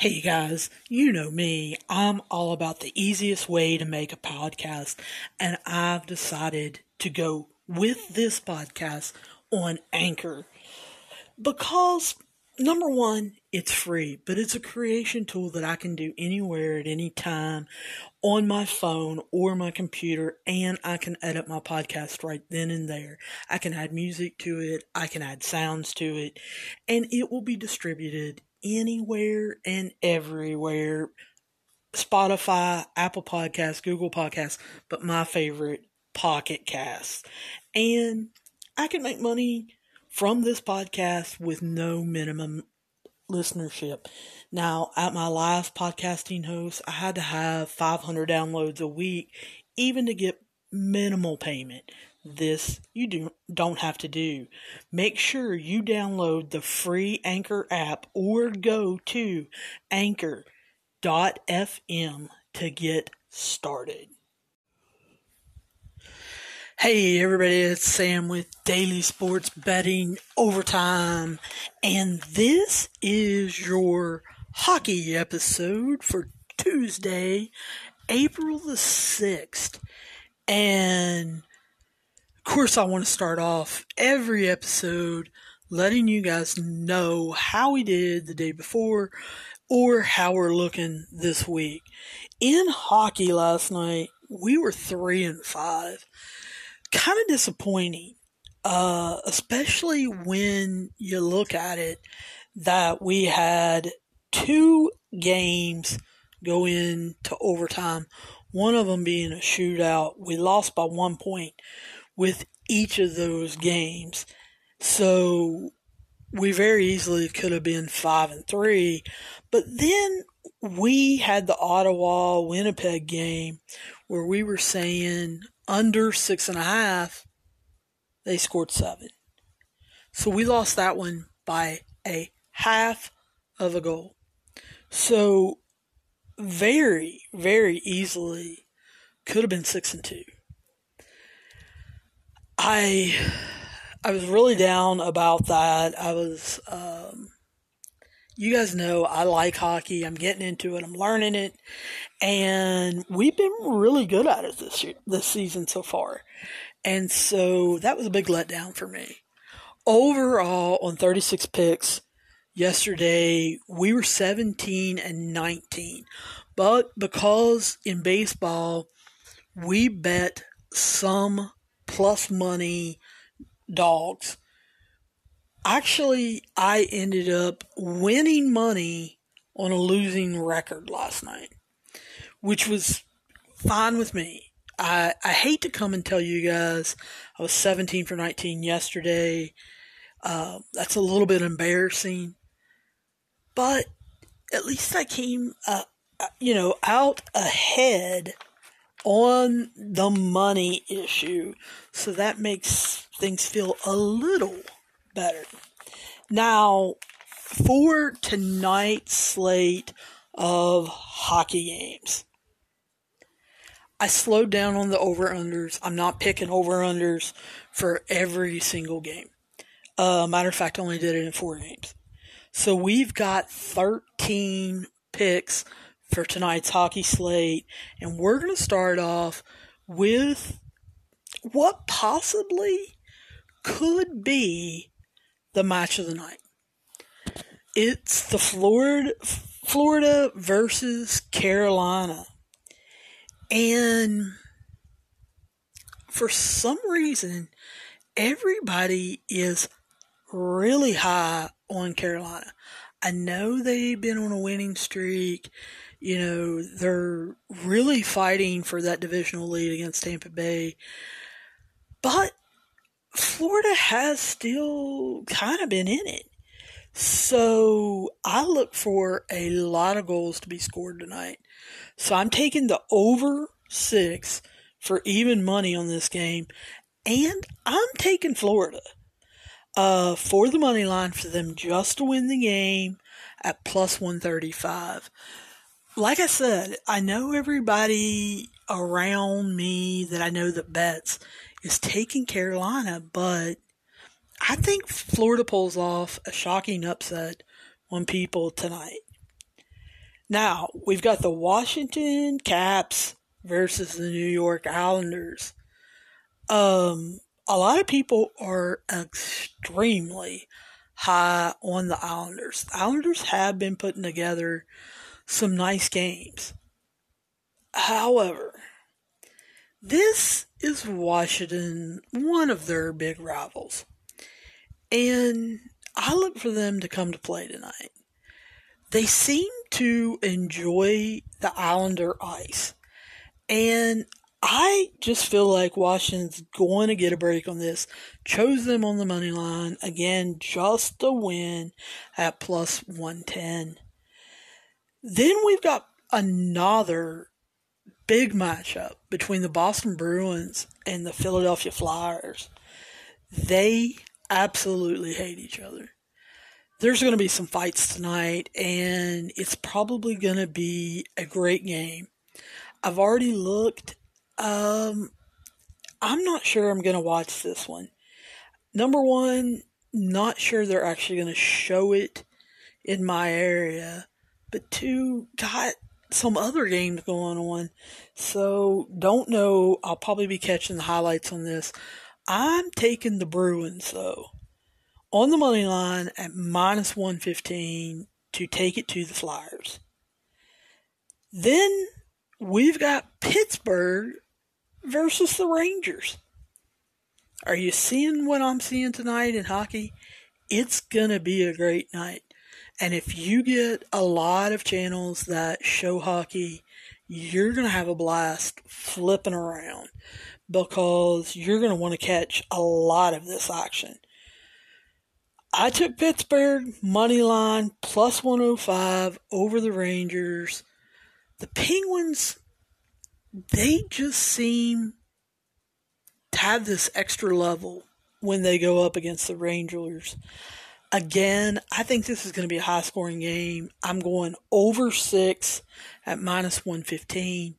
Hey guys, you know me. I'm all about the easiest way to make a podcast, and I've decided to go with this podcast on Anchor because number one, it's free, but it's a creation tool that I can do anywhere at any time on my phone or my computer, and I can edit my podcast right then and there. I can add music to it, I can add sounds to it, and it will be distributed anywhere and everywhere. Spotify, Apple Podcasts, Google Podcasts, but my favorite, Pocket Casts. And I can make money from this podcast with no minimum listenership. Now, at my last podcasting host, I had to have 500 downloads a week, even to get minimal payment. This you do, don't have to do. Make sure you download the free Anchor app or go to anchor.fm to get started. Hey everybody, it's Sam with Daily Sports Betting Overtime, and this is your hockey episode for Tuesday, April the 6th. And of course, I want to start off every episode letting you guys know how we did the day before or how we're looking this week. In hockey last night, we were three and five. Kind of disappointing, uh, especially when you look at it that we had two games go into overtime, one of them being a shootout. We lost by one point with each of those games. So we very easily could have been five and three, but then we had the Ottawa Winnipeg game where we were saying under six and a half, they scored seven. So we lost that one by a half of a goal. So very, very easily could have been six and two. I I was really down about that. I was um, you guys know I like hockey. I'm getting into it. I'm learning it, and we've been really good at it this year, this season so far. And so that was a big letdown for me. Overall, on 36 picks yesterday, we were 17 and 19. But because in baseball, we bet some plus money dogs. Actually, I ended up winning money on a losing record last night, which was fine with me. I, I hate to come and tell you guys I was 17 for 19 yesterday. Uh, that's a little bit embarrassing, but at least I came, uh, uh you know, out ahead on the money issue. So that makes things feel a little better. Now, for tonight's slate of hockey games, I slowed down on the over unders. I'm not picking over unders for every single game. Uh, matter of fact, I only did it in four games. So we've got 13 picks for tonight's hockey slate, and we're going to start off with what possibly could be the match of the night. It's the Florida Florida versus Carolina. And for some reason, everybody is really high on Carolina. I know they've been on a winning streak. You know, they're really fighting for that divisional lead against Tampa Bay. But Florida has still kind of been in it. So I look for a lot of goals to be scored tonight. So I'm taking the over six for even money on this game. And I'm taking Florida uh, for the money line for them just to win the game at plus 135 like I said, I know everybody around me that I know that bets is taking Carolina, but I think Florida pulls off a shocking upset on people tonight. Now, we've got the Washington Caps versus the New York Islanders. Um, a lot of people are extremely high on the Islanders. The Islanders have been putting together some nice games. However, this is Washington, one of their big rivals. And I look for them to come to play tonight. They seem to enjoy the Islander ice. And I just feel like Washington's going to get a break on this. Chose them on the money line. Again, just to win at plus 110. Then we've got another big matchup between the Boston Bruins and the Philadelphia Flyers. They absolutely hate each other. There's going to be some fights tonight, and it's probably going to be a great game. I've already looked um, I'm not sure I'm going to watch this one. Number one, not sure they're actually going to show it in my area. But two, got some other games going on. So don't know. I'll probably be catching the highlights on this. I'm taking the Bruins though on the money line at minus 115 to take it to the Flyers. Then we've got Pittsburgh versus the Rangers. Are you seeing what I'm seeing tonight in hockey? It's going to be a great night. And if you get a lot of channels that show hockey, you're going to have a blast flipping around because you're going to want to catch a lot of this action. I took Pittsburgh money line plus 105 over the Rangers. The Penguins they just seem to have this extra level when they go up against the Rangers. Again, I think this is going to be a high scoring game. I'm going over six at minus 115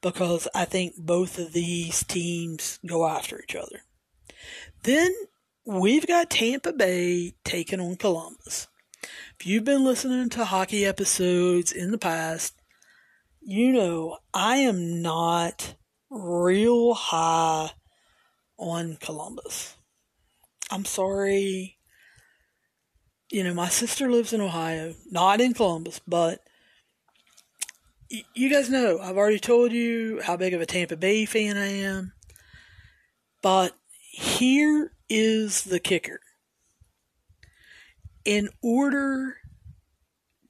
because I think both of these teams go after each other. Then we've got Tampa Bay taking on Columbus. If you've been listening to hockey episodes in the past, you know, I am not real high on Columbus. I'm sorry. You know, my sister lives in Ohio, not in Columbus, but you guys know, I've already told you how big of a Tampa Bay fan I am. But here is the kicker. In order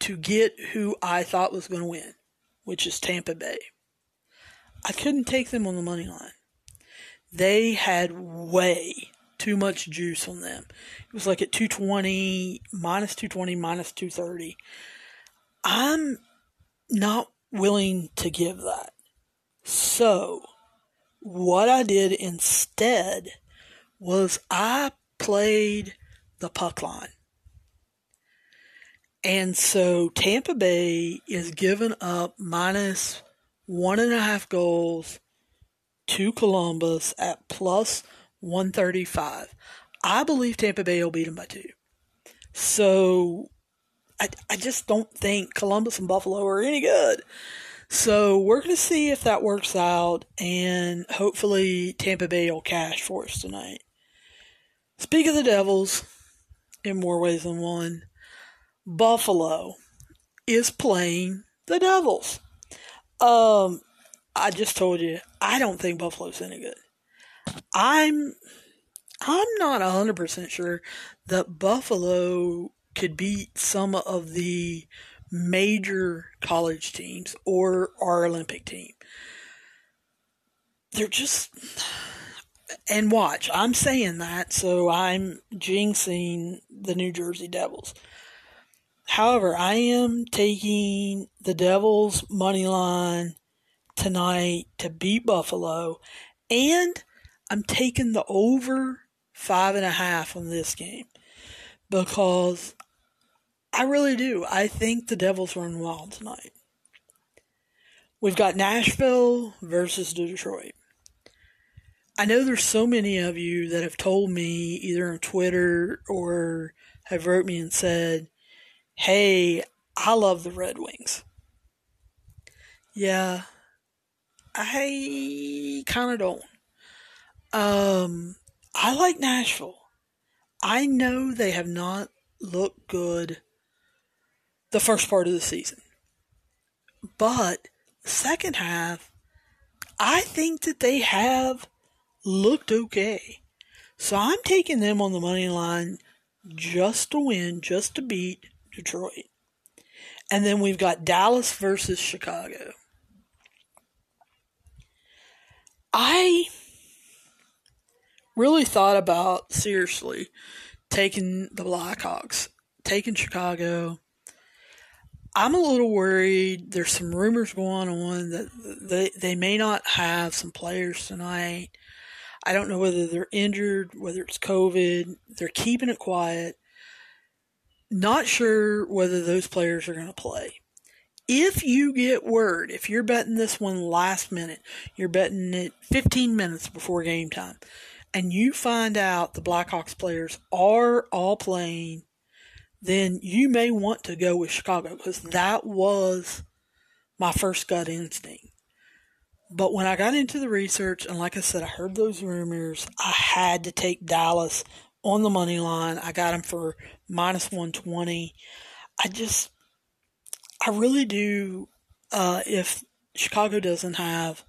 to get who I thought was going to win, which is Tampa Bay. I couldn't take them on the money line. They had way too much juice on them. It was like at 220, minus 220, minus 230. I'm not willing to give that. So, what I did instead was I played the puck line. And so Tampa Bay is giving up minus one and a half goals to Columbus at plus 135. I believe Tampa Bay will beat them by two. So I, I just don't think Columbus and Buffalo are any good. So we're going to see if that works out, and hopefully Tampa Bay will cash for us tonight. Speak of the Devils, in more ways than one, Buffalo is playing the Devils. Um, I just told you I don't think Buffalo's any good. I'm I'm not hundred percent sure that Buffalo could beat some of the major college teams or our Olympic team. They're just and watch, I'm saying that, so I'm jinxing the New Jersey Devils. However, I am taking the Devils money line tonight to beat Buffalo, and I'm taking the over five and a half on this game because I really do. I think the Devils run wild tonight. We've got Nashville versus Detroit. I know there's so many of you that have told me either on Twitter or have wrote me and said, hey, I love the Red Wings. Yeah, I kind of don't. Um, I like Nashville. I know they have not looked good the first part of the season. But second half, I think that they have looked okay. So I'm taking them on the money line just to win, just to beat Detroit. And then we've got Dallas versus Chicago. I really thought about seriously taking the Blackhawks, taking Chicago. I'm a little worried. There's some rumors going on that they they may not have some players tonight. I don't know whether they're injured, whether it's COVID. They're keeping it quiet. Not sure whether those players are going to play. If you get word, if you're betting this one last minute, you're betting it 15 minutes before game time, and you find out the Blackhawks players are all playing, then you may want to go with Chicago because that was my first gut instinct. But when I got into the research, and like I said, I heard those rumors, I had to take Dallas on the money line. I got them for minus 120. I just, I really do. Uh, if Chicago doesn't have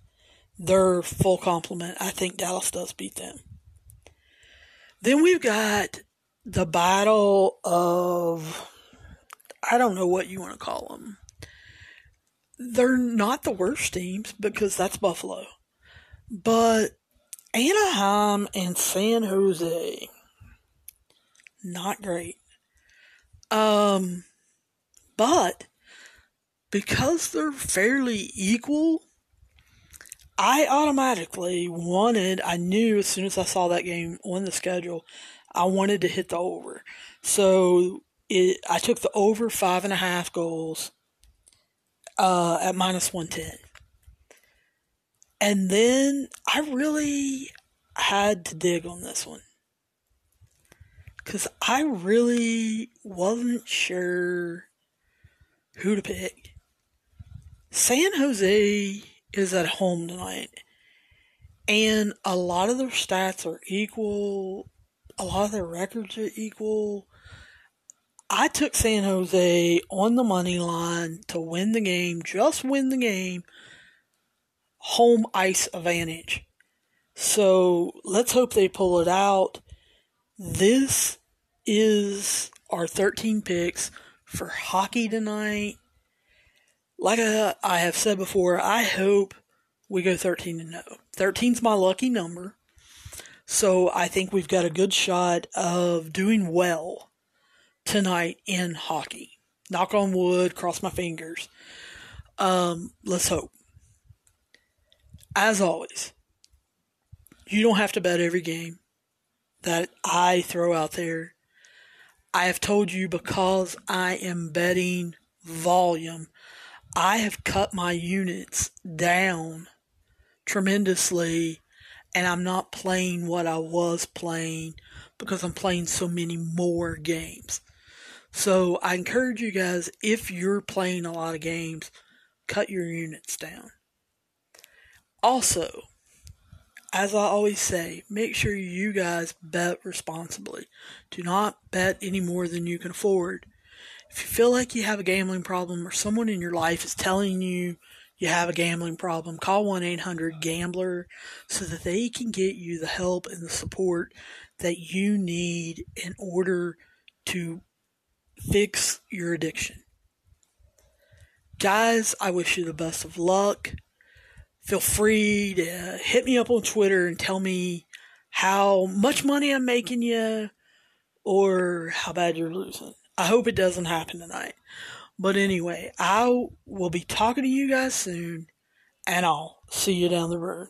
their full complement, I think Dallas does beat them. Then we've got the battle of, I don't know what you want to call them. They're not the worst teams because that's Buffalo. But Anaheim and San Jose, not great. Um, but because they're fairly equal, I automatically wanted, I knew as soon as I saw that game on the schedule, I wanted to hit the over. So it, I took the over five and a half goals uh, at minus 110. And then I really had to dig on this one. Because I really wasn't sure who to pick. San Jose is at home tonight. And a lot of their stats are equal. A lot of their records are equal. I took San Jose on the money line to win the game, just win the game, home ice advantage. So let's hope they pull it out. This is our 13 picks for hockey tonight like I, I have said before, I hope we go 13 and 0. 13 is my lucky number. So I think we've got a good shot of doing well tonight in hockey. Knock on wood, cross my fingers. Um, let's hope. As always, you don't have to bet every game that I throw out there. I have told you because I am betting volume I have cut my units down tremendously and I'm not playing what I was playing because I'm playing so many more games. So I encourage you guys, if you're playing a lot of games, cut your units down. Also, as I always say, make sure you guys bet responsibly. Do not bet any more than you can afford. If you feel like you have a gambling problem or someone in your life is telling you you have a gambling problem, call 1 800 Gambler so that they can get you the help and the support that you need in order to fix your addiction. Guys, I wish you the best of luck. Feel free to hit me up on Twitter and tell me how much money I'm making you or how bad you're losing. I hope it doesn't happen tonight. But anyway, I will be talking to you guys soon, and I'll see you down the road.